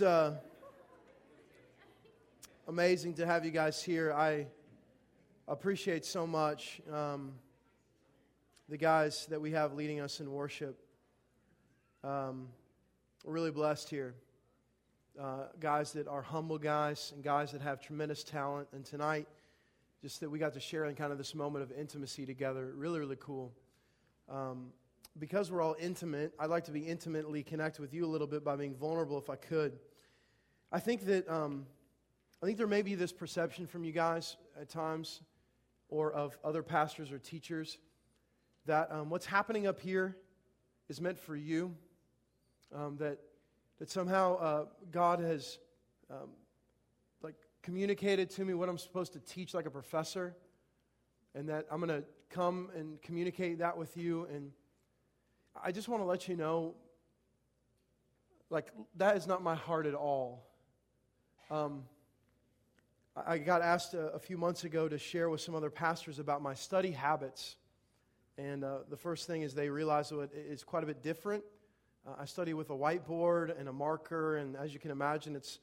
It's uh, amazing to have you guys here. I appreciate so much um, the guys that we have leading us in worship. Um, we're really blessed here. Uh, guys that are humble guys and guys that have tremendous talent. And tonight, just that we got to share in kind of this moment of intimacy together. Really, really cool. Um, because we're all intimate, I'd like to be intimately connected with you a little bit by being vulnerable if I could. I think that um, I think there may be this perception from you guys at times, or of other pastors or teachers, that um, what's happening up here is meant for you. Um, that that somehow uh, God has um, like communicated to me what I'm supposed to teach like a professor, and that I'm going to come and communicate that with you and I just want to let you know, like, that is not my heart at all. Um, I got asked a, a, few months ago to share with some other pastors about my study habits. And uh, the first thing is they realize that it's quite a bit different. Uh, I study with a whiteboard and a marker, and as you can imagine, it's,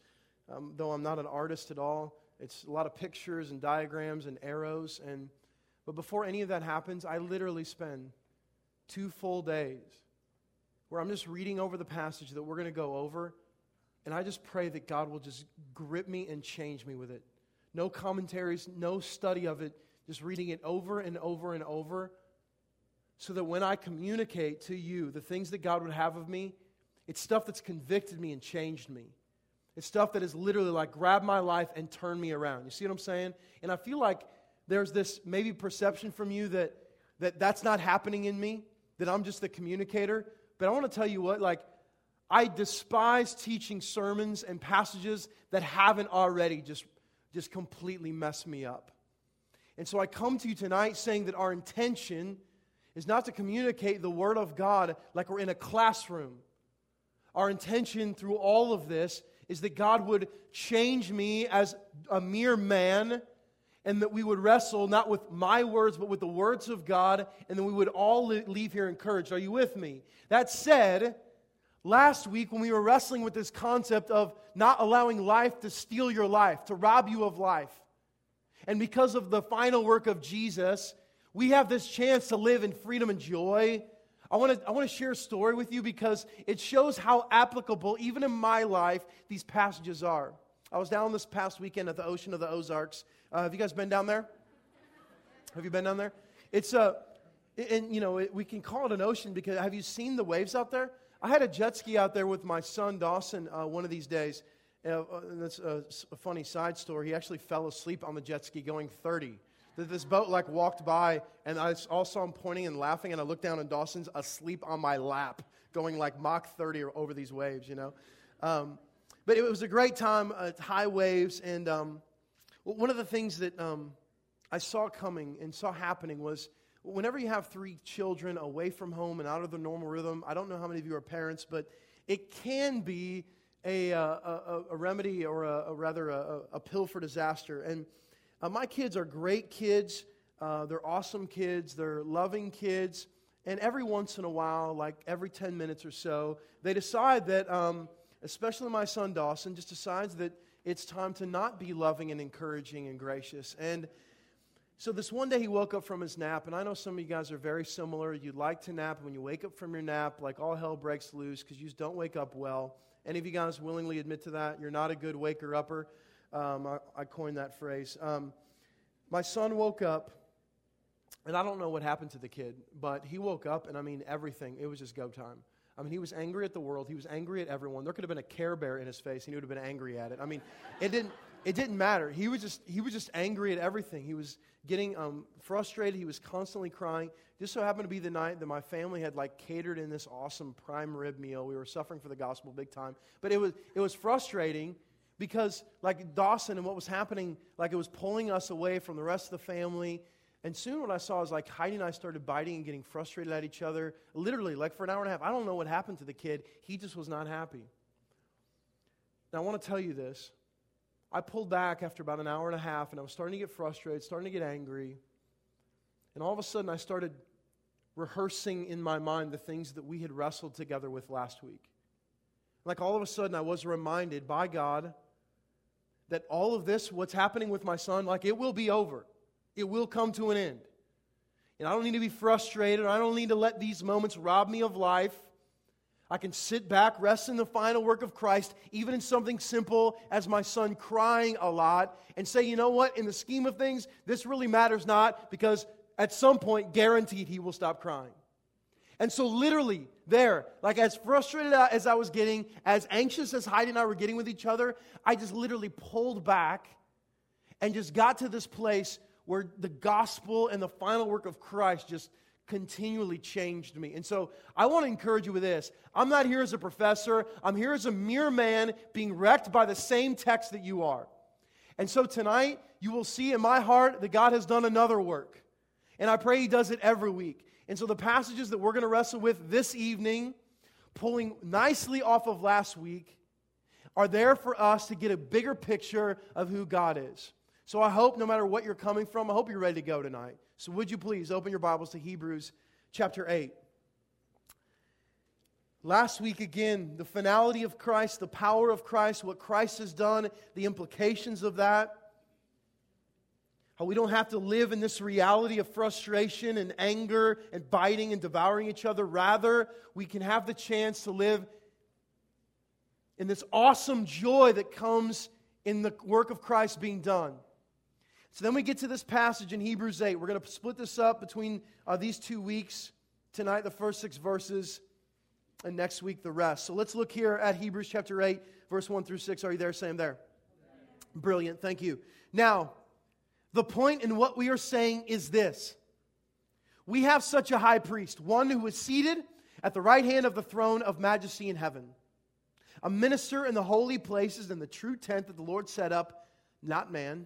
um, though I'm not an artist at all, it's a lot of pictures and diagrams and arrows. And, but before any of that happens, I literally spend two full days where I'm just reading over the passage that we're going to go over, and I just pray that God will just grip me and change me with it. No commentaries, no study of it, just reading it over and over and over, so that when I communicate to you the things that God would have of me, it's stuff that's convicted me and changed me. It's stuff that has literally like grabbed my life and turned me around. You see what I'm saying? And I feel like there's this maybe perception from you that, that that's not happening in me that I'm just the communicator. But I want to tell you what, like, I despise teaching sermons and passages that haven't already just, just completely messed me up. And so I come to you tonight saying that our intention is not to communicate the Word of God like we're in a classroom. Our intention through all of this is that God would change me as a mere man and that we would wrestle not with my words, but with the words of God, and then we would all leave here encouraged. Are you with me? That said, last week when we were wrestling with this concept of not allowing life to steal your life, to rob you of life, and because of the final work of Jesus, we have this chance to live in freedom and joy. I want to I want to share a story with you because it shows how applicable, even in my life, these passages are. I was down this past weekend at the Ocean of the Ozarks, uh, have you guys been down there? Have you been down there? It's a, and you know, it, we can call it an ocean because have you seen the waves out there? I had a jet ski out there with my son Dawson uh, one of these days. Uh, uh that's a, a, funny side story. He actually fell asleep on the jet ski going 30. This boat like walked by, and I all saw him pointing and laughing, and I looked down, and Dawson's asleep on my lap, going like Mach 30 over these waves, you know. Um, but it was a great time, uh, high waves, and um, one of the things that um, I saw coming and saw happening was whenever you have three children away from home and out of the normal rhythm, I don't know how many of you are parents, but it can be a, uh, a, a remedy or a, a rather a, a, pill for disaster. And uh, my kids are great kids. Uh, they're awesome kids. They're loving kids. And every once in a while, like every 10 minutes or so, they decide that, um, especially my son Dawson, just decides that it's time to not be loving and encouraging and gracious. And so this one day he woke up from his nap, and I know some of you guys are very similar. You like to nap. And when you wake up from your nap, like all hell breaks loose because you just don't wake up well. Any of you guys willingly admit to that? You're not a good waker upper. Um, I, I, coined that phrase. Um, my son woke up, and I don't know what happened to the kid, but he woke up, and I mean everything. It was just go time. I mean, he was angry at the world. He was angry at everyone. There could have been a Care Bear in his face, and he would have been angry at it. I mean, it didn't. It didn't matter. He was just he was just angry at everything. He was getting um, frustrated. He was constantly crying. Just so happened to be the night that my family had like catered in this awesome prime rib meal. We were suffering for the gospel big time, but it was it was frustrating because like Dawson and what was happening, like it was pulling us away from the rest of the family and soon what I saw is like Heidi and I started biting and getting frustrated at each other. Literally, like for an hour and a half. I don't know what happened to the kid. He just was not happy. Now, I want to tell you this. I pulled back after about an hour and a half, and I was starting to get frustrated, starting to get angry. And all of a sudden, I started rehearsing in my mind the things that we had wrestled together with last week. Like all of a sudden, I was reminded by God that all of this, what's happening with my son, like it will be over. It will come to an end. And I don't need to be frustrated. I don't need to let these moments rob me of life. I can sit back, rest in the final work of Christ, even in something simple as my son crying a lot, and say, you know what, in the scheme of things, this really matters not because at some point, guaranteed, he will stop crying. And so, literally, there, like as frustrated as I was getting, as anxious as Heidi and I were getting with each other, I just literally pulled back and just got to this place where the gospel and the final work of Christ just continually changed me. And so I want to encourage you with this. I'm not here as a professor, I'm here as a mere man being wrecked by the same text that you are. And so tonight, you will see in my heart that God has done another work. And I pray He does it every week. And so the passages that we're going to wrestle with this evening, pulling nicely off of last week, are there for us to get a bigger picture of who God is. So I hope no matter what you're coming from, I hope you're ready to go tonight. So would you please open your Bibles to Hebrews chapter 8. Last week, again, the finality of Christ, the power of Christ, what Christ has done, the implications of that. How we don't have to live in this reality of frustration and anger and biting and devouring each other. Rather, we can have the chance to live in this awesome joy that comes in the work of Christ being done. So then we get to this passage in Hebrews 8. We're going to split this up between uh, these two weeks. Tonight, the first six verses, and next week, the rest. So let's look here at Hebrews chapter 8, verse 1 through 6. Are you there? Say I'm there. Brilliant. Thank you. Now, the point in what we are saying is this We have such a high priest, one who is seated at the right hand of the throne of majesty in heaven, a minister in the holy places in the true tent that the Lord set up, not man.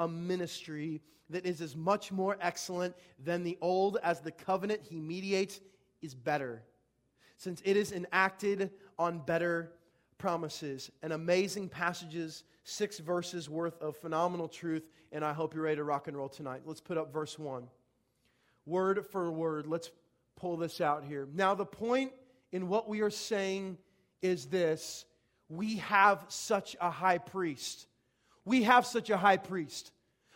a ministry that is as much more excellent than the old as the covenant he mediates is better, since it is enacted on better promises and amazing passages, six verses worth of phenomenal truth, and I hope you're ready to rock and roll tonight. Let's put up verse 1. Word for word, let's pull this out here. Now, the point in what we are saying is this we have such a high priest. We have such a high priest,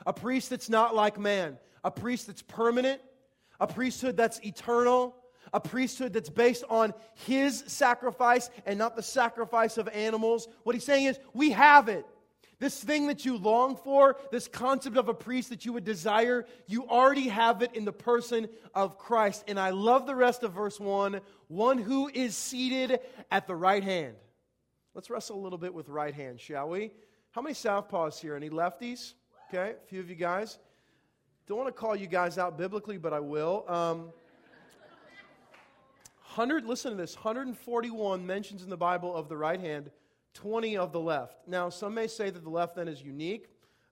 a priest that's not like man, a priest that's permanent, a priesthood that's eternal a priesthood that's based on his sacrifice and not the sacrifice of animals. What he's saying is, we have it. This thing that you long for, this concept of a priest that you would desire, you already have it in the person of Christ. And I love the rest of verse 1 one who is seated at the right hand. Let's wrestle a little bit with right hand, shall we? How many southpaws here? Any lefties? Okay, a few of you guys. Don't want to call you guys out biblically, but I will. Um, 100, listen to this 141 mentions in the Bible of the right hand, 20 of the left. Now, some may say that the left then is unique.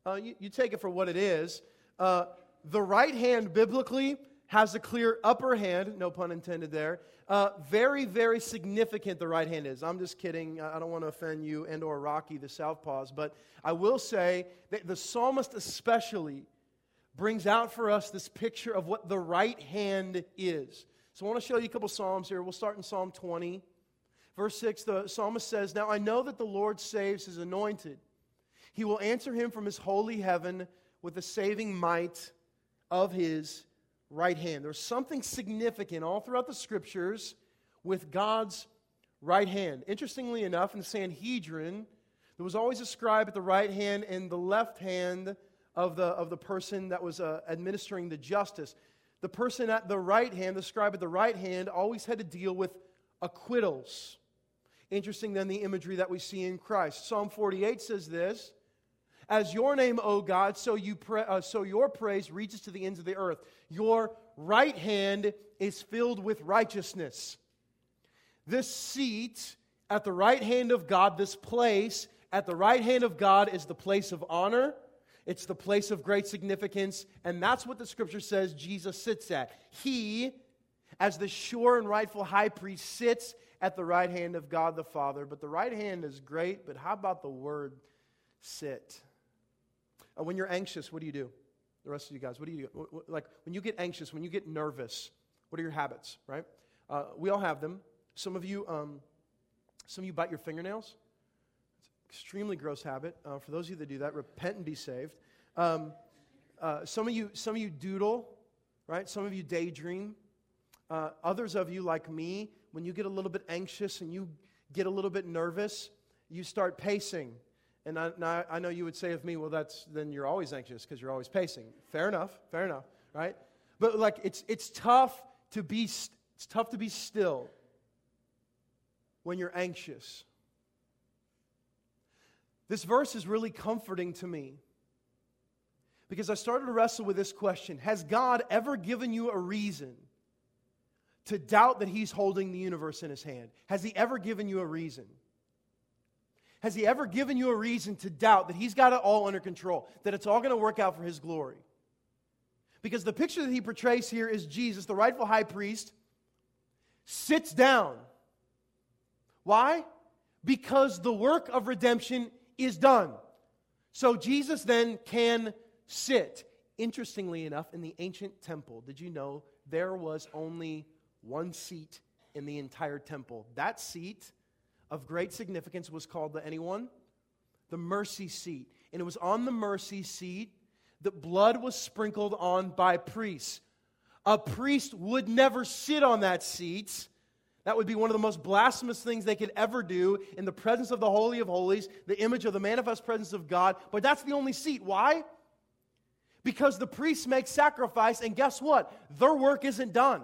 Uh, you, you, take it for what it is. Uh, the right hand biblically has a clear upper hand, no pun intended there. Uh, very, very significant the right hand is. I'm just kidding. I don't want to offend you and or Rocky, the southpaws, but I will say that the psalmist especially brings out for us this picture of what the right hand is. So I want to show you a couple Psalms here. We'll start in Psalm 20. Verse 6, the psalmist says, Now I know that the Lord saves his anointed. He will answer him from his holy heaven with the saving might of his right hand. There's something significant all throughout the scriptures with God's right hand. Interestingly enough, in the Sanhedrin, there was always a scribe at the right hand and the left hand of the, of the person that was uh, administering the justice the person at the right hand, the scribe at the right hand, always had to deal with acquittals. Interesting, then, the imagery that we see in Christ. Psalm 48 says this As your name, O God, so, you pra- uh, so your praise reaches to the ends of the earth. Your right hand is filled with righteousness. This seat At the right hand of God, this place, at the right hand of God is the place of honor. It's the place of great significance. And that's what the scripture says Jesus sits at. He, as the sure and rightful high priest, sits at the right hand of God the Father. But the right hand is great, but how about the word sit? Uh, when you're anxious, what do you do? The rest of you guys, what do you do? Like when you get anxious, when you get nervous, what are your habits, right? Uh, we all have them. Some of you, um, some of you bite your fingernails. It's extremely gross habit. Uh, for those of you that do that, repent and be saved. Um, uh, some of you, some of you doodle, right? Some of you daydream. Uh, others of you, like me, when you get a little bit anxious and you get a little bit nervous, you start pacing. And I, I know you would say of me, well, that's then you're always anxious because you're always pacing. Fair enough, fair enough, right? But like it's it's tough to be it's tough to be still when you're anxious. This verse is really comforting to me because I started to wrestle with this question Has God ever given you a reason to doubt that He's holding the universe in His hand? Has He ever given you a reason? Has He ever given you a reason to doubt that He's got it all under control, that it's all going to work out for His glory? Because the picture that He portrays here is Jesus, the rightful high priest, sits down why? Because the work of redemption is done. So Jesus then can sit. Interestingly enough, in the ancient temple, did you know there was only one seat in the entire temple? That seat of great significance was called the anyone? The mercy seat. And it was on the mercy seat that blood was sprinkled on by priests. A priest would never sit on that seat that would be one of the most blasphemous things they could ever do in the presence of the Holy of Holies, the image of the manifest presence of God. But that's the only seat. Why? Because the priests make sacrifice, and guess what? Their work isn't done.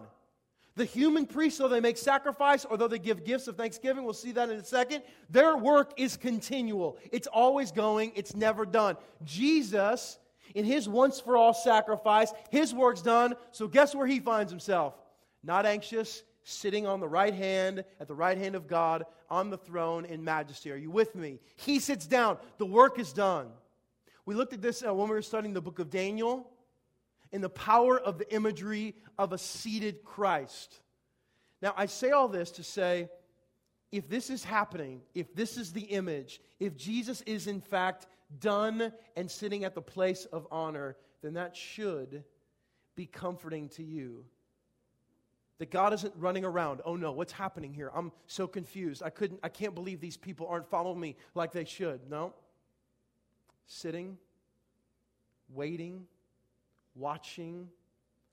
The human priests, though they make sacrifice or though they give gifts of thanksgiving, we'll see that in a second, their work is continual. It's always going, it's never done. Jesus, in his once for all sacrifice, his work's done, so guess where he finds himself? Not anxious, sitting on the right hand, at the right hand of God, on the throne in majesty. Are you with me? He sits down. The work is done. We looked at this uh, when we were studying the book of Daniel in the power of the imagery of a seated Christ. Now, I say all this to say if this is happening, if this is the image, if Jesus is in fact done and sitting at the place of honor, then that should be comforting to you. That God isn't running around. Oh no, what's happening here? I'm so confused. I couldn't I can't believe these people aren't following me like they should. No. Sitting, waiting, watching,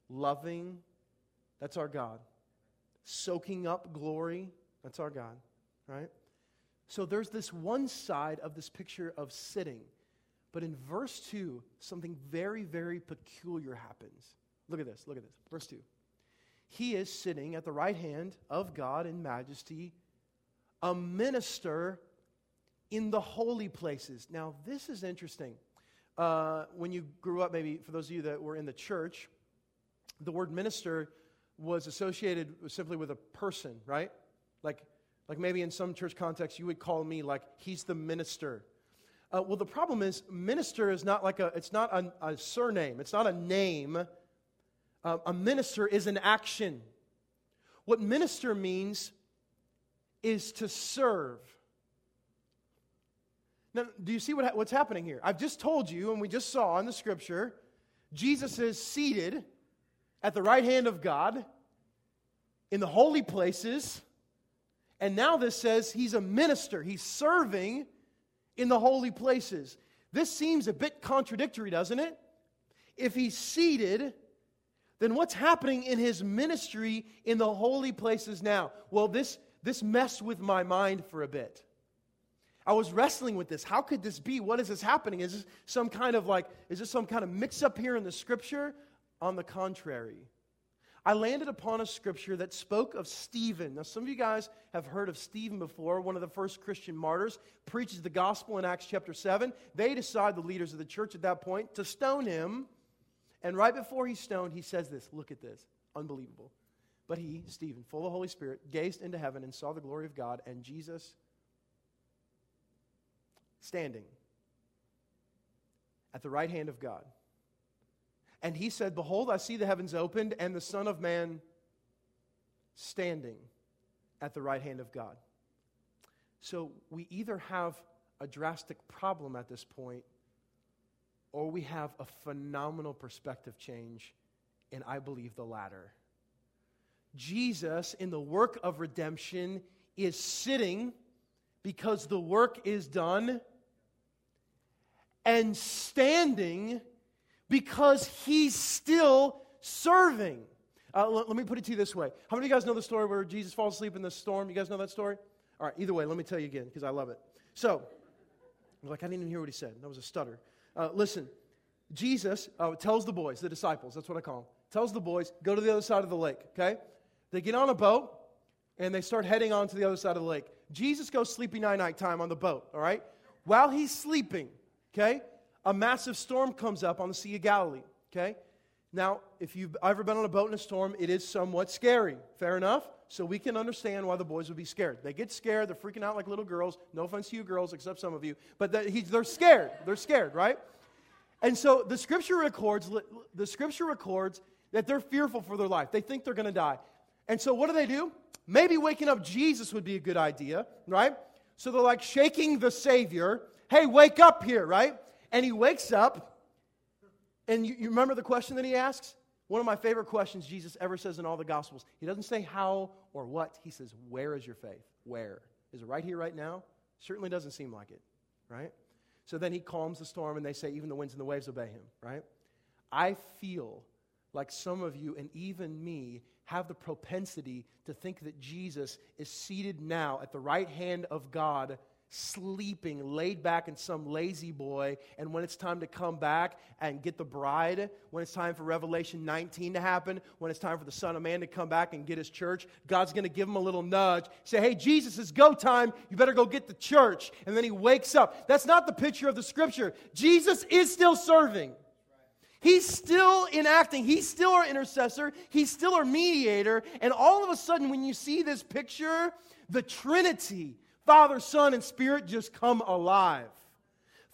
loving. That's our God. Soaking up glory. That's our God, right? So there's this one side of this picture of sitting. But in verse 2, something very, very peculiar happens. Look at this. Look at this. Verse 2 he is sitting at the right hand of God in majesty, a minister in the holy places. Now, this is interesting. Uh, when you grew up, maybe for those of you that were in the church, the word minister was associated simply with a person, right? Like, like maybe in some church context, you would call me like, he's the minister. Uh, well, the problem is, minister is not like a, it's not a, a surname, it's not a name uh, a minister is an action. What minister means is to serve. Now, do you see what, what's happening here? I've just told you, and we just saw in the scripture, Jesus is seated at the right hand of God in the holy places. And now this says he's a minister, he's serving in the holy places. This seems a bit contradictory, doesn't it? If he's seated then what's happening in his ministry in the holy places now? Well, this, this messed with my mind for a bit. I was wrestling with this. How could this be? What is this happening? Is this some kind of like, is this some kind of mix up here in the scripture? On the contrary, I landed upon a scripture that spoke of Stephen. Now, some of you guys have heard of Stephen before, one of the first Christian martyrs, preaches the gospel in Acts chapter 7. They decide, the leaders of the church at that point, to stone him and right before he's stoned, he says this Look at this. Unbelievable. But he, Stephen, full of the Holy Spirit, gazed into heaven and saw the glory of God and Jesus standing at the right hand of God. And he said, Behold, I see the heavens opened and the Son of Man standing at the right hand of God. So we either have a drastic problem at this point or we have a phenomenal perspective change, and I believe the latter. Jesus, in the work of redemption, is sitting because the work is done, and standing because he's still serving. Uh, let, let, me put it to you this way. How many of you guys know the story where Jesus falls asleep in the storm? You guys know that story? All right, either way, let me tell you again because I love it. So, like, I didn't even hear what he said. That was a stutter. Uh, listen, Jesus uh, tells the boys, the disciples, that's what I call them, tells the boys, go to the other side of the lake, okay? They get on a boat and they start heading on to the other side of the lake. Jesus goes sleepy night night time on the boat, all right? While he's sleeping, okay, a massive storm comes up on the Sea of Galilee, okay? Now, if you've ever been on a boat in a storm, it is somewhat scary. Fair enough? So we can understand why the boys would be scared. They get scared. They're freaking out like little girls. No offense to you girls, except some of you. But they're scared. They're scared, right? And so the scripture records, the scripture records that they're fearful for their life. They think they're going to die. And so what do they do? Maybe waking up Jesus would be a good idea, right? So they're like shaking the Savior. Hey, wake up here, right? And he wakes up. And you, you remember the question that he asks? One of my favorite questions Jesus ever says in all the Gospels. He doesn't say how or what. He says, Where is your faith? Where? Is it right here, right now? Certainly doesn't seem like it, right? So then he calms the storm, and they say, Even the winds and the waves obey him, right? I feel like some of you, and even me, have the propensity to think that Jesus is seated now at the right hand of God sleeping, laid back in some lazy boy. And when it's time to come back and get the bride, when it's time for Revelation 19 to happen, when it's time for the Son of Man to come back and get his church, God's going to give him a little nudge. Say, hey, Jesus, it's go time. You better go get the church. And then he wakes up. That's not the picture of the scripture. Jesus is still serving. He's still enacting. He's still our intercessor. He's still our mediator. And all of a sudden, when you see this picture, the Trinity, Father, Son, and Spirit just come alive.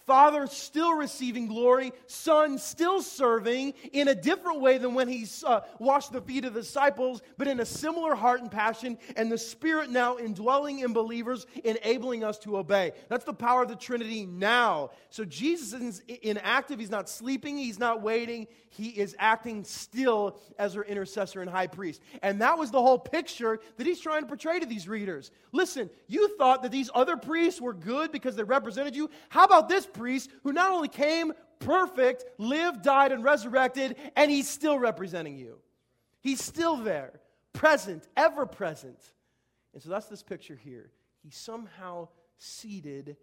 Father still receiving glory, Son still serving in a different way than when he uh, washed the feet of the disciples, but in a similar heart and passion, and the Spirit now indwelling in believers, enabling us to obey. That's the power of the Trinity now. So Jesus is inactive, he's not sleeping, he's not waiting, he is acting still as our intercessor and high priest. And that was the whole picture that he's trying to portray to these readers. Listen, you thought that these other priests were good because they represented you. How about this priest who not only came perfect, lived, died, and resurrected, and he's still representing you? He's still there, present, ever present. And so that's this picture here. He's somehow seated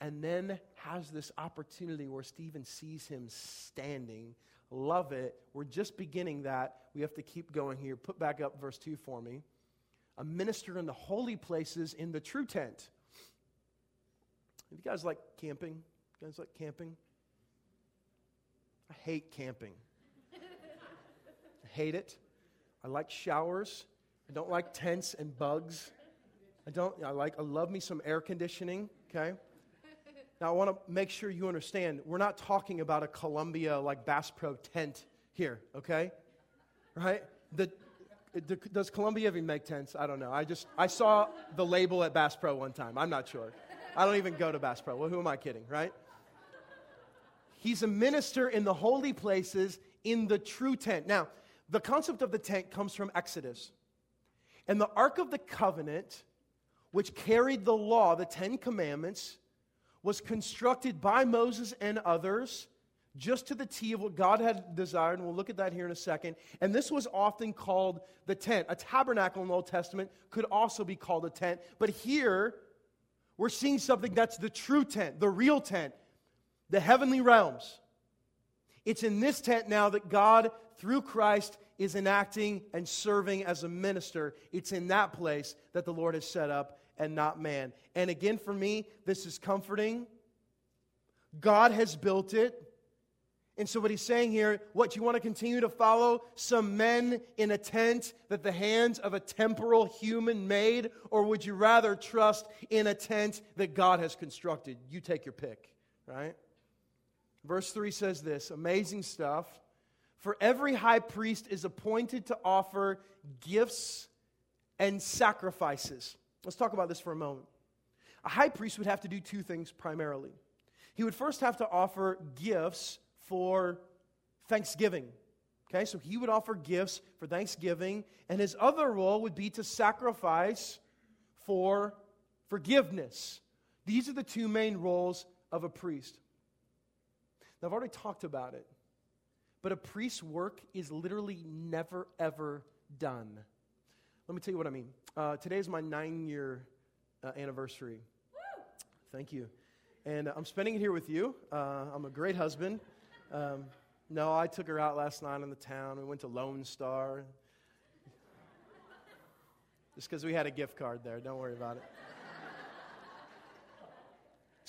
and then has this opportunity where Stephen sees him standing Love it. We're just beginning that. We have to keep going here. Put back up verse 2 for me. A minister in the holy places in the true tent. If You guys like camping? You guys like camping? I hate camping. I hate it. I like showers. I don't like tents and bugs. I don't I like I love me some air conditioning, okay? Now, I want to make sure you understand we're not talking about a Columbia like Bass Pro tent here, okay? Right? The, the, does Columbia even make tents? I don't know. I just I saw the label at Bass Pro one time. I'm not sure. I don't even go to Bass Pro. Well, who am I kidding, right? He's a minister in the holy places in the true tent. Now, the concept of the tent comes from Exodus. And the Ark of the Covenant, which carried the law, the Ten Commandments, was constructed by Moses and others just to the T of what God had desired, and we'll look at that here in a second. And this was often called the tent. A tabernacle in the Old Testament could also be called a tent, but here we're seeing something that's the true tent, the real tent, the heavenly realms. It's in this tent now that God, through Christ, is enacting and serving as a minister. It's in that place that the Lord has set up and not man. And again, for me, this is comforting. God has built it. And so, what he's saying here, what you want to continue to follow? Some men in a tent that the hands of a temporal human made? Or would you rather trust in a tent that God has constructed? You take your pick, right? Verse 3 says this amazing stuff. For every high priest is appointed to offer gifts and sacrifices. Let's talk about this for a moment. A high priest would have to do two things primarily. He would first have to offer gifts for Thanksgiving. Okay, so he would offer gifts for Thanksgiving, and his other role would be to sacrifice for forgiveness. These are the two main roles of a priest. Now, I've already talked about it, but a priest's work is literally never, ever done. Let me tell you what I mean. Uh, today is my nine year uh, anniversary. Woo! Thank you. And uh, I'm spending it here with you. Uh, I'm a great husband. Um, no, I took her out last night in the town. We went to Lone Star. Just because we had a gift card there. Don't worry about it.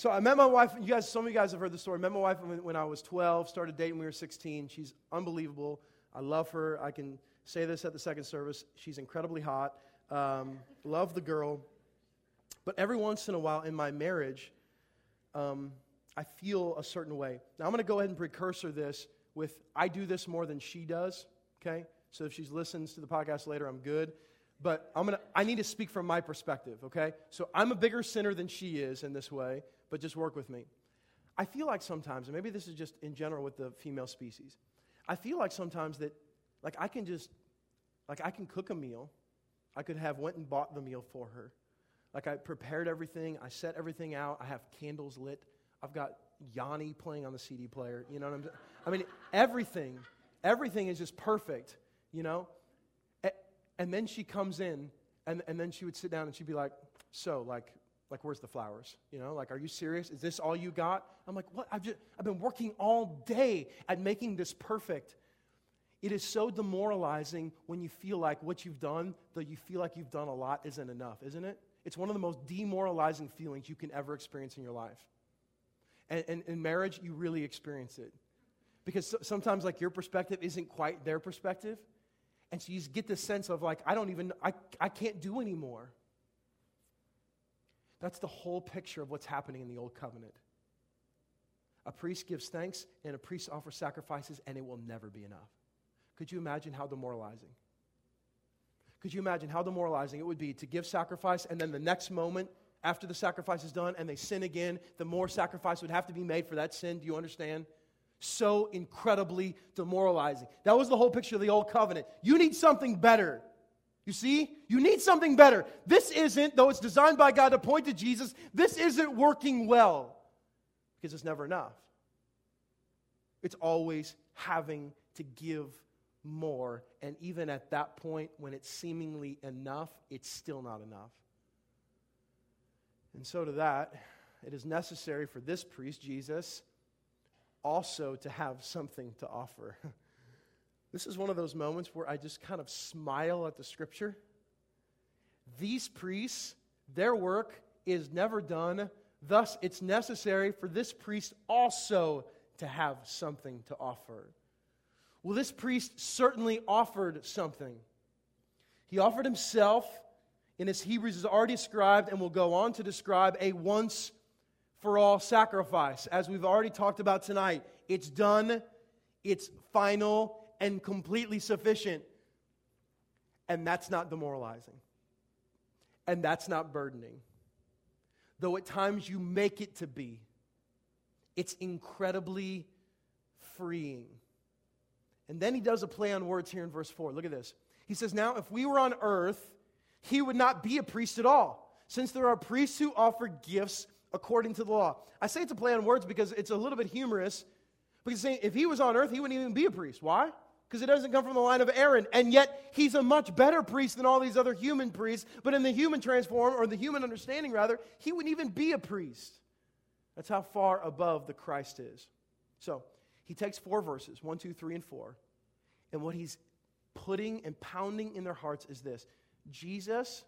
So I met my wife. You guys, some of you guys have heard the story. I met my wife when, when I was 12. Started dating when we were 16. She's unbelievable. I love her. I can say this at the second service. She's incredibly hot. Um, love the girl. But every once in a while in my marriage, um, I feel a certain way. Now, I'm going to go ahead and precursor this with I do this more than she does, okay? So if she listens to the podcast later, I'm good. But I'm gonna, I need to speak from my perspective, okay? So I'm a bigger sinner than she is in this way, but just work with me. I feel like sometimes, and maybe this is just in general with the female species, I feel like sometimes that, like, I can just, like, I can cook a meal. I could have went and bought the meal for her. Like, I prepared everything. I set everything out. I have candles lit. I've got Yanni playing on the CD player. You know what I'm saying? I mean, everything, everything is just perfect, you know? And then she comes in, and, and then she would sit down and she'd be like, So, like, like, where's the flowers? You know, like, are you serious? Is this all you got? I'm like, what? I've, just, I've been working all day at making this perfect. It is so demoralizing when you feel like what you've done, though you feel like you've done a lot, isn't enough, isn't it? It's one of the most demoralizing feelings you can ever experience in your life. And, in marriage, you really experience it. Because sometimes, like, your perspective isn't quite their perspective. And so you just get this sense of, like, I don't even, I, I can't do anymore. That's the whole picture of what's happening in the Old Covenant. A priest gives thanks, and a priest offers sacrifices, and it will never be enough. Could you imagine how demoralizing? Could you imagine how demoralizing it would be to give sacrifice, and then the next moment after the sacrifice is done and they sin again, the more sacrifice would have to be made for that sin. Do you understand? So incredibly demoralizing. That was the whole picture of the old covenant. You need something better. You see? You need something better. This isn't, though it's designed by God to point to Jesus, this isn't working well because it's never enough. It's always having to give more. And even at that point, when it's seemingly enough, it's still not enough. And so, to that, it is necessary for this priest, Jesus, also to have something to offer. This is one of those moments where I just kind of smile at the scripture. These priests, their work is never done. Thus, it's necessary for this priest also to have something to offer. Well, this priest certainly offered something. He offered himself in his Hebrews is already described and will go on to describe a once for all sacrifice. As we've already talked about tonight, it's done, it's final, and completely sufficient. And that's not demoralizing. And that's not burdening. Though at times you make it to be, it's incredibly freeing. And then he does a play on words here in verse 4. Look at this. He says, Now, if we were on earth, he would not be a priest at all, since there are priests who offer gifts according to the law. I say it's a play on words because it's a little bit humorous. Because if he was on earth, he wouldn't even be a priest. Why? Because it doesn't come from the line of Aaron. And yet, he's a much better priest than all these other human priests. But in the human transform, or the human understanding rather, he wouldn't even be a priest. That's how far above the Christ is. So, he takes four verses one, two, three, and four. And what he's putting and pounding in their hearts is this Jesus,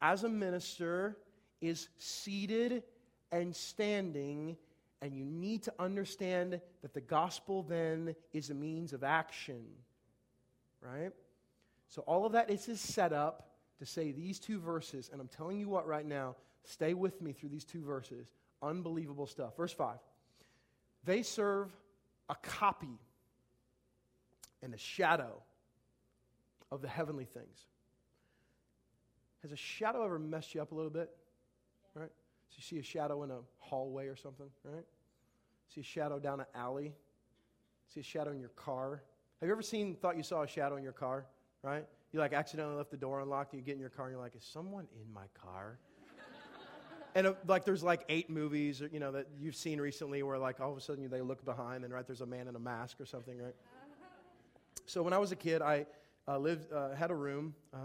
as a minister, is seated and standing And you need to understand that the gospel then is a means of action, right? So, all of that is his setup to say these two verses. And I'm telling you what right now, stay with me through these two verses. Unbelievable stuff. Verse 5 They serve a copy and a shadow of the heavenly things. Has a shadow ever messed you up a little bit? Right? So you see a shadow in a hallway or something, right? See a shadow down an alley. See a shadow in your car. Have you ever seen, thought you saw a shadow in your car, right? You like accidentally left the door unlocked and you get in your car and you're like, is someone in my car? and uh, like there's like eight movies, you know, that you've seen recently where like all of a sudden they look behind and right there's a man in a mask or something, right? So when I was a kid, I uh, lived, uh, had a room, uh,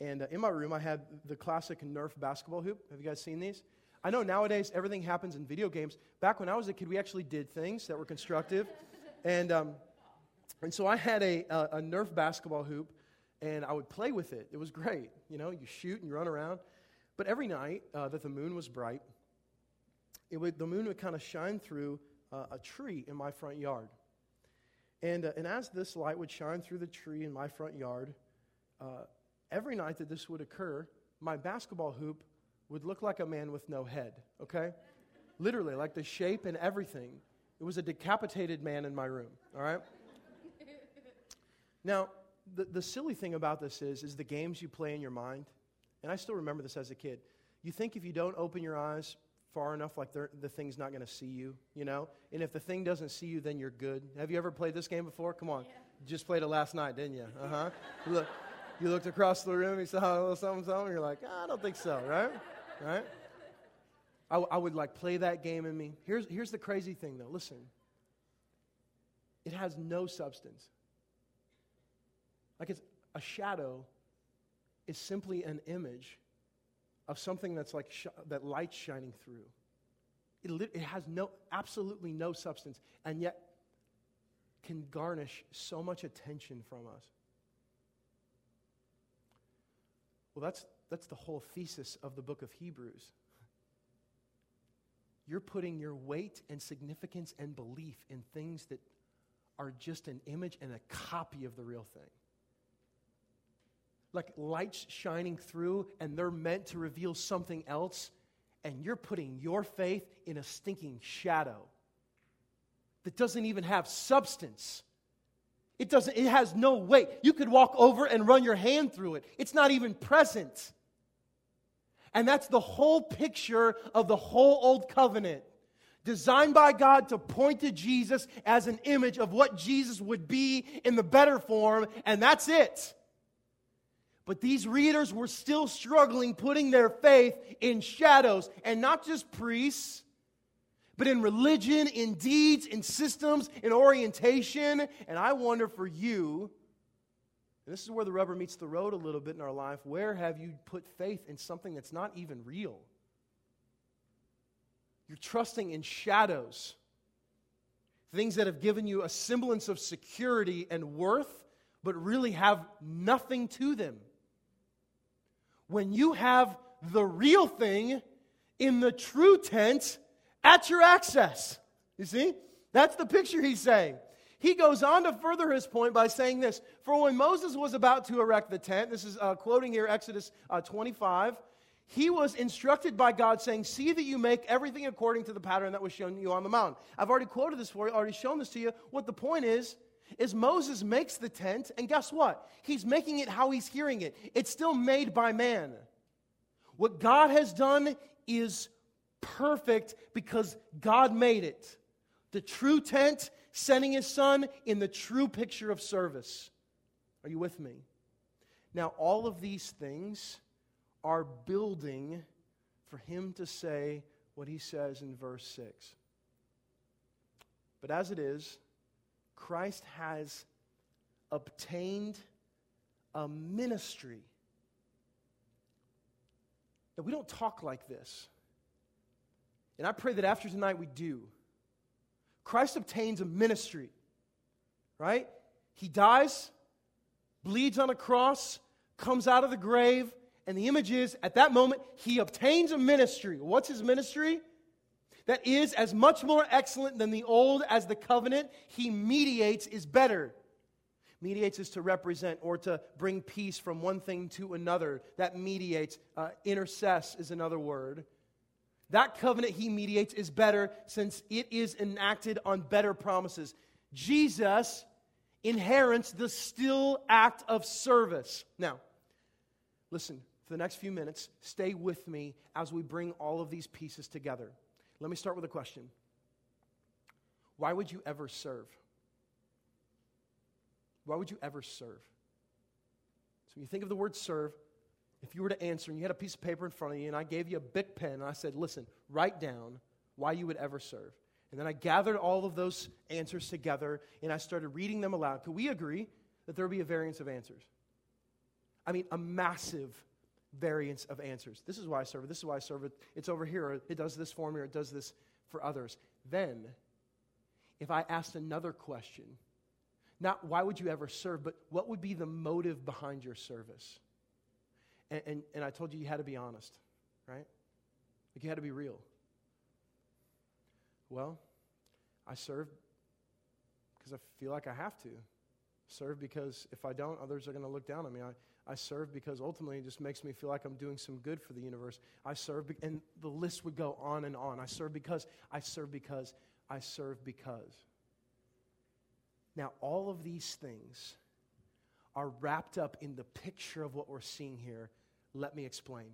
and uh, in my room I had the classic Nerf basketball hoop. Have you guys seen these? I know nowadays everything happens in video games. Back when I was a kid, we actually did things that were constructive, and um, and so I had a, a, a Nerf basketball hoop, and I would play with it. It was great. You know, you shoot and you run around. But every night uh, that the moon was bright, it would, the moon would kind of shine through uh, a tree in my front yard. And, uh, and as this light would shine through the tree in my front yard, uh, every night that this would occur, my basketball hoop would look like a man with no head, okay? Literally, like the shape and everything. It was a decapitated man in my room, all right? Now, the, the silly thing about this is, is the games you play in your mind, and I still remember this as a kid. You think if you don't open your eyes far enough, like the thing's not going to see you, you know? And if the thing doesn't see you, then you're good. Have you ever played this game before? Come on. Yeah. You just played it last night, didn't you? Uh huh. Look, you looked across the room, you saw a little something, something, you're like, oh, I don't think so, right? Right? I, I would like play that game in me. Here's, here's the crazy thing, though. Listen, it has no substance. Like it's a shadow is simply an image of something that's like sh- that light shining through. It, it has no, absolutely no substance, and yet can garnish so much attention from us. Well, that's, that's the whole thesis of the book of Hebrews. You're putting your weight and significance and belief in things that are just an image and a copy of the real thing like lights shining through and they're meant to reveal something else, and you're putting your faith in a stinking shadow that doesn't even have substance. It doesn't it has no weight. You could walk over and run your hand through it. It's not even present. And that's the whole picture of the whole old covenant. Designed by God to point to Jesus as an image of what Jesus would be in the better form, and that's it. But these readers were still struggling putting their faith in shadows, and not just priests, but in religion, in deeds, in systems, in orientation. And I wonder for you, and this is where the rubber meets the road a little bit in our life, where have you put faith in something that's not even real? You're trusting in shadows, things that have given you a semblance of security and worth, but really have nothing to them when you have the real thing in the true tent at your access. You see? That's the picture he's saying. He goes on to further his point by saying this For when Moses was about to erect the tent, this is uh, quoting here Exodus uh, 25, he was instructed by God, saying, See that you make everything according to the pattern that was shown you on the mountain. I've already quoted this for you, already shown this to you. What the point is, is Moses makes the tent, and guess what? He's making it how he's hearing it. It's still made by man. What God has done is perfect because God made it. The true tent, sending his son in the true picture of service. Are you with me? Now, all of these things are building for him to say what he says in verse 6. But as it is, Christ has obtained a ministry. Now, we don't talk like this. And I pray that after tonight we do. Christ obtains a ministry, right? He dies, bleeds on a cross, comes out of the grave, and the image is at that moment, he obtains a ministry. What's his ministry? that is as much more excellent than the old as the covenant he mediates is better. Mediates is to represent or to bring peace from one thing to another. That mediates. Uh, intercess is another word. That covenant he mediates is better since it is enacted on better promises. Jesus inherits the still act of service. Now, listen, for the next few minutes, stay with me as we bring all of these pieces together. Let me start with a question Why would you ever serve? Why would you ever serve? So, when you think of the word serve, if you were to answer and you had a piece of paper in front of you and I gave you a big pen and I said, listen, write down why you would ever serve. And then I gathered all of those answers together and I started reading them aloud. Could we agree that there would be a variance of answers? I mean, a massive variance of answers. This is why I serve. This is why I serve it. It's over here. It does this for me or it does this for others. Then, if I asked another question, not why would you ever serve, but what would be the motive behind your service? And, and, and I told you you had to be honest, right? Like you had to be real. Well, I serve because I feel like I have to. Serve because if I don't, others are going to look down on me. I, I serve because ultimately it just makes me feel like I'm doing some good for the universe. I serve, be- and the list would go on and on. I serve because, I serve because, I serve because. Now, all of these things are wrapped up in the picture of what we're seeing here let me explain.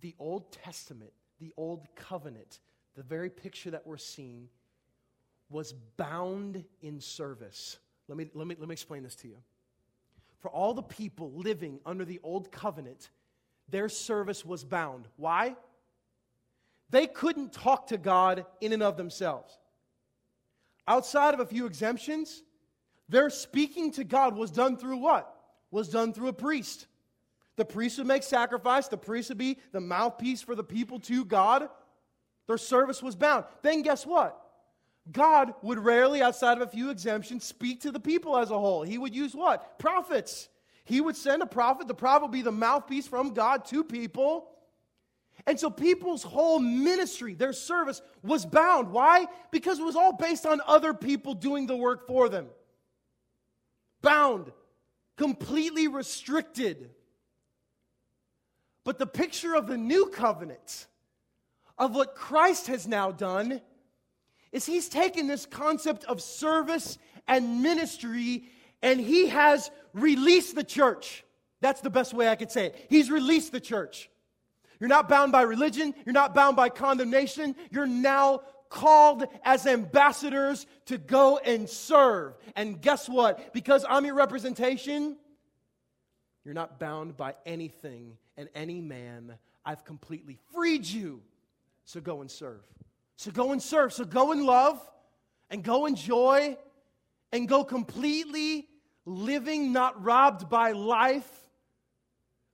The Old Testament, the Old Covenant, the very picture that we're seeing, was bound in service. Let me, let me, let me explain this to you. For all the people living under the Old Covenant, their service was bound. Why? They couldn't talk to God in and of themselves. Outside of a few exemptions, their speaking to God was done through what? Was done through a priest. The priest would make sacrifice, the priest would be the mouthpiece for the people to God. Their service was bound. Then guess what? God would rarely, outside of a few exemptions, speak to the people as a whole. He would use what? Prophets. He would send a prophet. The prophet would be the mouthpiece from God to people. And so people's whole ministry, their service, was bound. Why? Because it was all based on other people doing the work for them. Bound, completely restricted. But the picture of the new covenant, of what Christ has now done, is he's taken this concept of service and ministry and he has released the church. That's the best way I could say it. He's released the church. You're not bound by religion, you're not bound by condemnation. You're now called as ambassadors to go and serve. And guess what? Because I'm your representation, you're not bound by anything and any man. I've completely freed you. So go and serve. So go and serve. So go and love and go enjoy and go completely living, not robbed by life,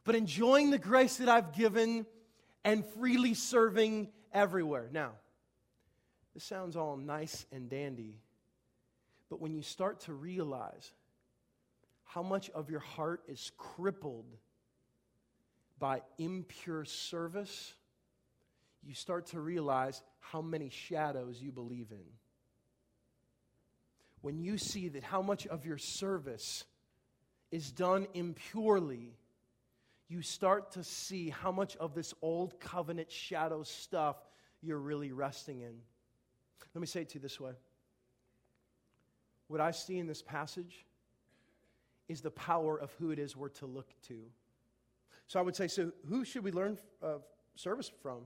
but enjoying the grace that I've given and freely serving everywhere. Now, this sounds all nice and dandy, but when you start to realize how much of your heart is crippled by impure service, you start to realize how many shadows you believe in. When you see that how much of your service is done impurely, you start to see how much of this old covenant shadow stuff you're really resting in. Let me say it to you this way. What I see in this passage is the power of who it is we're to look to. So I would say, so who should we learn uh, service from?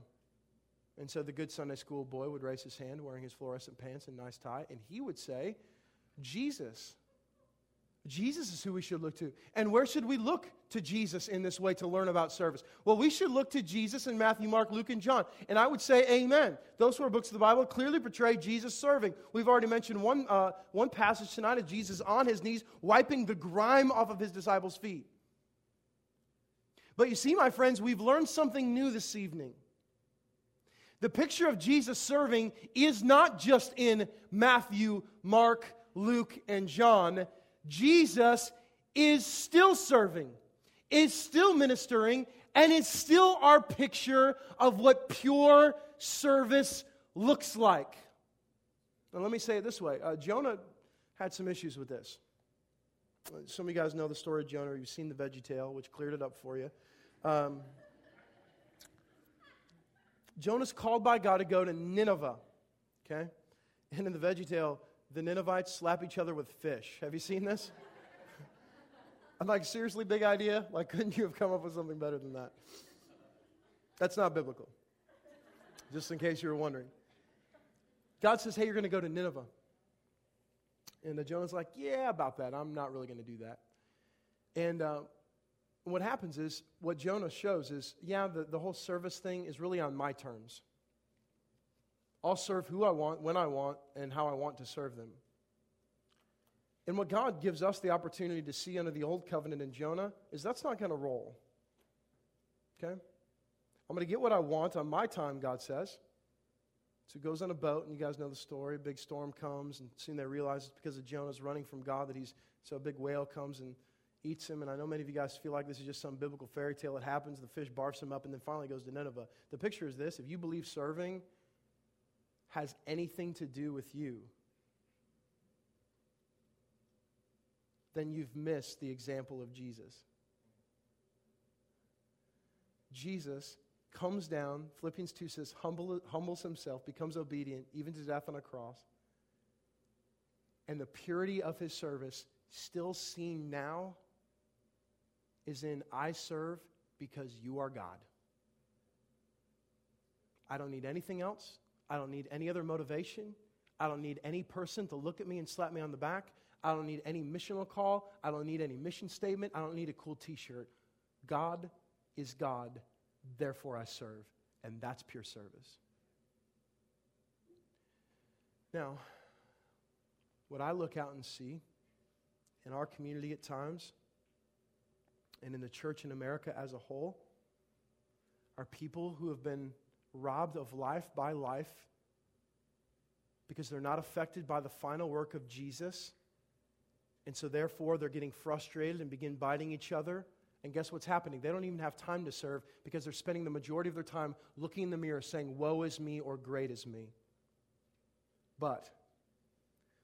And so the good Sunday school boy would raise his hand wearing his fluorescent pants and nice tie, and he would say, Jesus. Jesus is who we should look to. And where should we look to Jesus in this way to learn about service? Well, we should look to Jesus in Matthew, Mark, Luke, and John. And I would say, Amen. Those four books of the Bible clearly portray Jesus serving. We've already mentioned one, uh, one passage tonight of Jesus on his knees, wiping the grime off of his disciples' feet. But you see, my friends, we've learned something new this evening. The picture of Jesus serving is not just in Matthew, Mark, Luke, and John Jesus is still serving, is still ministering, and is still our picture of what pure service looks like. Now, let me say it this way uh, Jonah had some issues with this. Some of you guys know the story of Jonah. You've seen the Veggie Tale, which cleared it up for you. Um, Jonah's called by God to go to Nineveh, okay? And in the Veggie Tale, the Ninevites slap each other with fish. Have you seen this? I'm like, seriously, big idea? Like, couldn't you have come up with something better than that? That's not biblical, just in case you were wondering. God says, hey, you're going to go to Nineveh. And Jonah's like, yeah, about that. I'm not really going to do that. And uh, what happens is, what Jonah shows is, yeah, the, the whole service thing is really on my terms. I'll serve who I want, when I want, and how I want to serve them. And what God gives us the opportunity to see under the old covenant in Jonah is that's not going to roll. Okay? I'm going to get what I want on my time, God says. So he goes on a boat, and you guys know the story. A big storm comes, and soon they realize it's because of Jonah's running from God that he's. So a big whale comes and eats him. And I know many of you guys feel like this is just some biblical fairy tale. It happens, the fish barfs him up, and then finally goes to Nineveh. The picture is this if you believe serving has anything to do with you, then you've missed the example of Jesus. Jesus comes down, Philippians 2 says, humble, humbles himself, becomes obedient, even to death on a cross. And the purity of his service, still seen now, is in I serve because you are God. I don't need anything else. I don't need any other motivation. I don't need any person to look at me and slap me on the back. I don't need any missional call. I don't need any mission statement. I don't need a cool t shirt. God is God therefore I serve. And that's pure service. Now, what I look out and see in our community at times, and in the church in America as a whole, are people who have been robbed of life by life because they're not affected by the final work of Jesus. And so, therefore, they're getting frustrated and begin biting each other and guess what's happening? They don't even have time to serve because they're spending the majority of their time looking in the mirror saying, Woe is me or great is me. But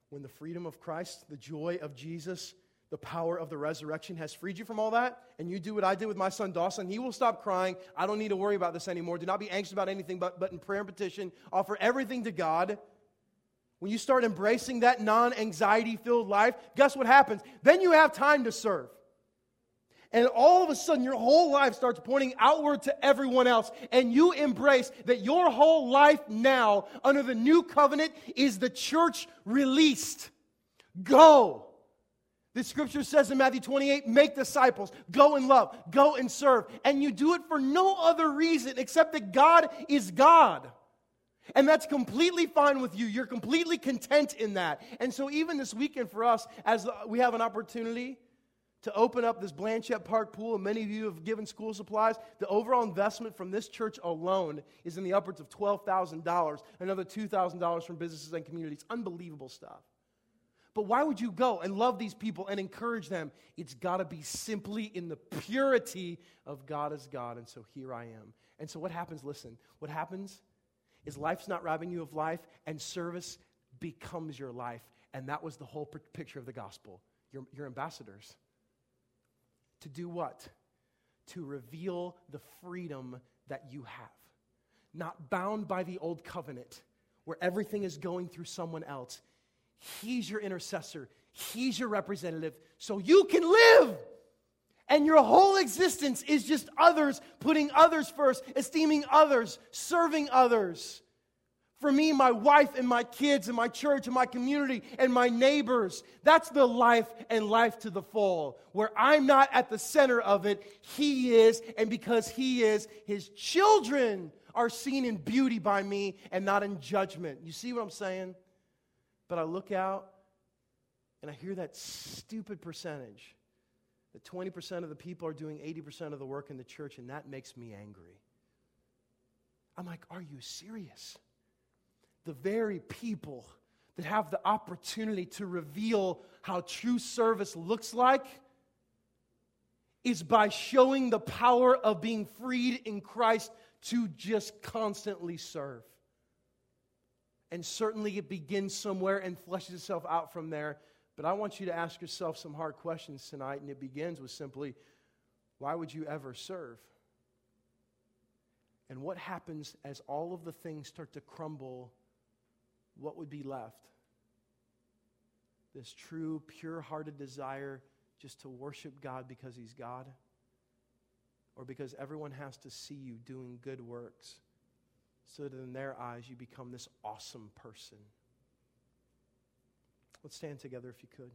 when the freedom of Christ, the joy of Jesus, the power of the resurrection has freed you from all that, and you do what I did with my son Dawson, he will stop crying. I don't need to worry about this anymore. Do not be anxious about anything, but, but in prayer and petition, offer everything to God. When you start embracing that non anxiety filled life, guess what happens? Then you have time to serve. And all of a sudden, your whole life starts pointing outward to everyone else. And you embrace that your whole life now, under the new covenant, is the church released. Go. The scripture says in Matthew 28 make disciples, go and love, go and serve. And you do it for no other reason except that God is God. And that's completely fine with you. You're completely content in that. And so, even this weekend for us, as we have an opportunity to open up this Blanchette Park pool, and many of you have given school supplies, the overall investment from this church alone is in the upwards of $12,000, another $2,000 from businesses and communities. Unbelievable stuff. But why would you go and love these people and encourage them? It's got to be simply in the purity of God as God. And so here I am. And so what happens? Listen, what happens is life's not robbing you of life, and service becomes your life. And that was the whole picture of the gospel. You're, you're ambassadors. To do what? To reveal the freedom that you have. Not bound by the old covenant where everything is going through someone else. He's your intercessor, He's your representative, so you can live. And your whole existence is just others, putting others first, esteeming others, serving others. For me, my wife and my kids and my church and my community and my neighbors. That's the life and life to the full. Where I'm not at the center of it, He is. And because He is, His children are seen in beauty by me and not in judgment. You see what I'm saying? But I look out and I hear that stupid percentage that 20% of the people are doing 80% of the work in the church, and that makes me angry. I'm like, are you serious? the very people that have the opportunity to reveal how true service looks like is by showing the power of being freed in Christ to just constantly serve. And certainly it begins somewhere and fleshes itself out from there. But I want you to ask yourself some hard questions tonight, and it begins with simply why would you ever serve? And what happens as all of the things start to crumble? What would be left? This true, pure hearted desire just to worship God because He's God? Or because everyone has to see you doing good works so that in their eyes you become this awesome person? Let's stand together if you could.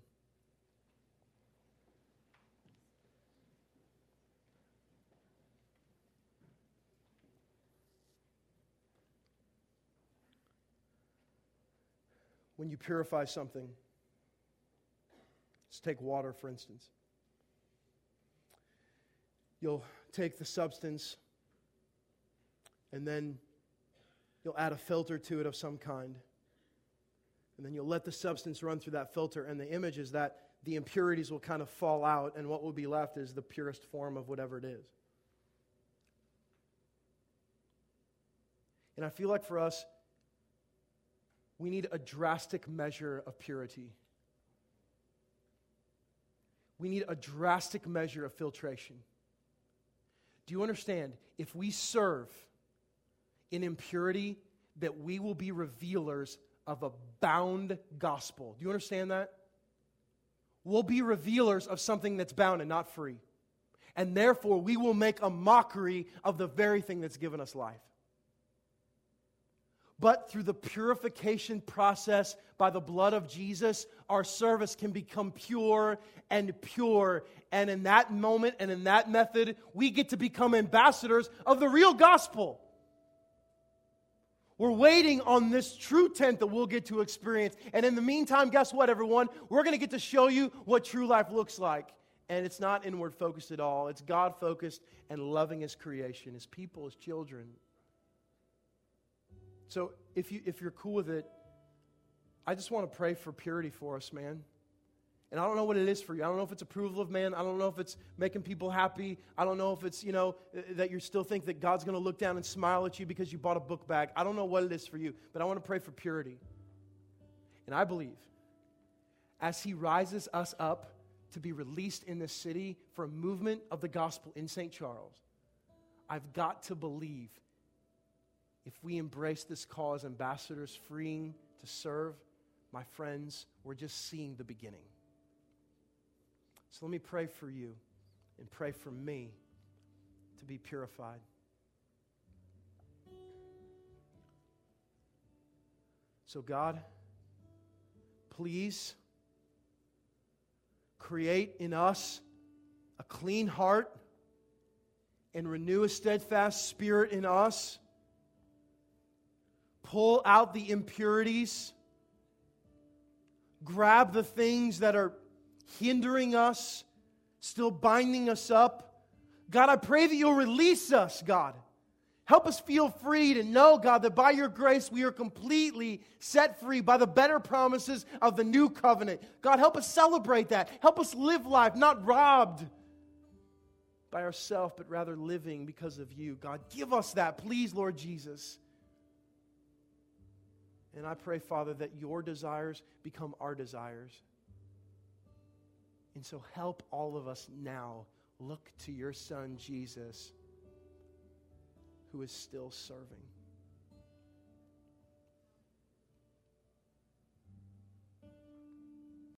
When you purify something, let's take water for instance. You'll take the substance and then you'll add a filter to it of some kind. And then you'll let the substance run through that filter, and the image is that the impurities will kind of fall out, and what will be left is the purest form of whatever it is. And I feel like for us, we need a drastic measure of purity. We need a drastic measure of filtration. Do you understand? If we serve in impurity, that we will be revealers of a bound gospel. Do you understand that? We'll be revealers of something that's bound and not free. And therefore, we will make a mockery of the very thing that's given us life. But through the purification process by the blood of Jesus, our service can become pure and pure. And in that moment and in that method, we get to become ambassadors of the real gospel. We're waiting on this true tent that we'll get to experience. And in the meantime, guess what, everyone? We're going to get to show you what true life looks like. And it's not inward focused at all, it's God focused and loving His creation, His people, His children. So if, you, if you're cool with it, I just want to pray for purity for us, man. And I don't know what it is for you. I don't know if it's approval of man. I don't know if it's making people happy. I don't know if it's, you know, that you still think that God's going to look down and smile at you because you bought a book bag. I don't know what it is for you, but I want to pray for purity. And I believe as He rises us up to be released in this city for a movement of the gospel in St. Charles, I've got to believe if we embrace this call as ambassadors, freeing to serve, my friends, we're just seeing the beginning. So let me pray for you and pray for me to be purified. So, God, please create in us a clean heart and renew a steadfast spirit in us. Pull out the impurities. Grab the things that are hindering us, still binding us up. God, I pray that you'll release us, God. Help us feel free to know, God, that by your grace we are completely set free by the better promises of the new covenant. God, help us celebrate that. Help us live life not robbed by ourselves, but rather living because of you. God, give us that, please, Lord Jesus. And I pray, Father, that your desires become our desires. And so help all of us now look to your Son, Jesus, who is still serving.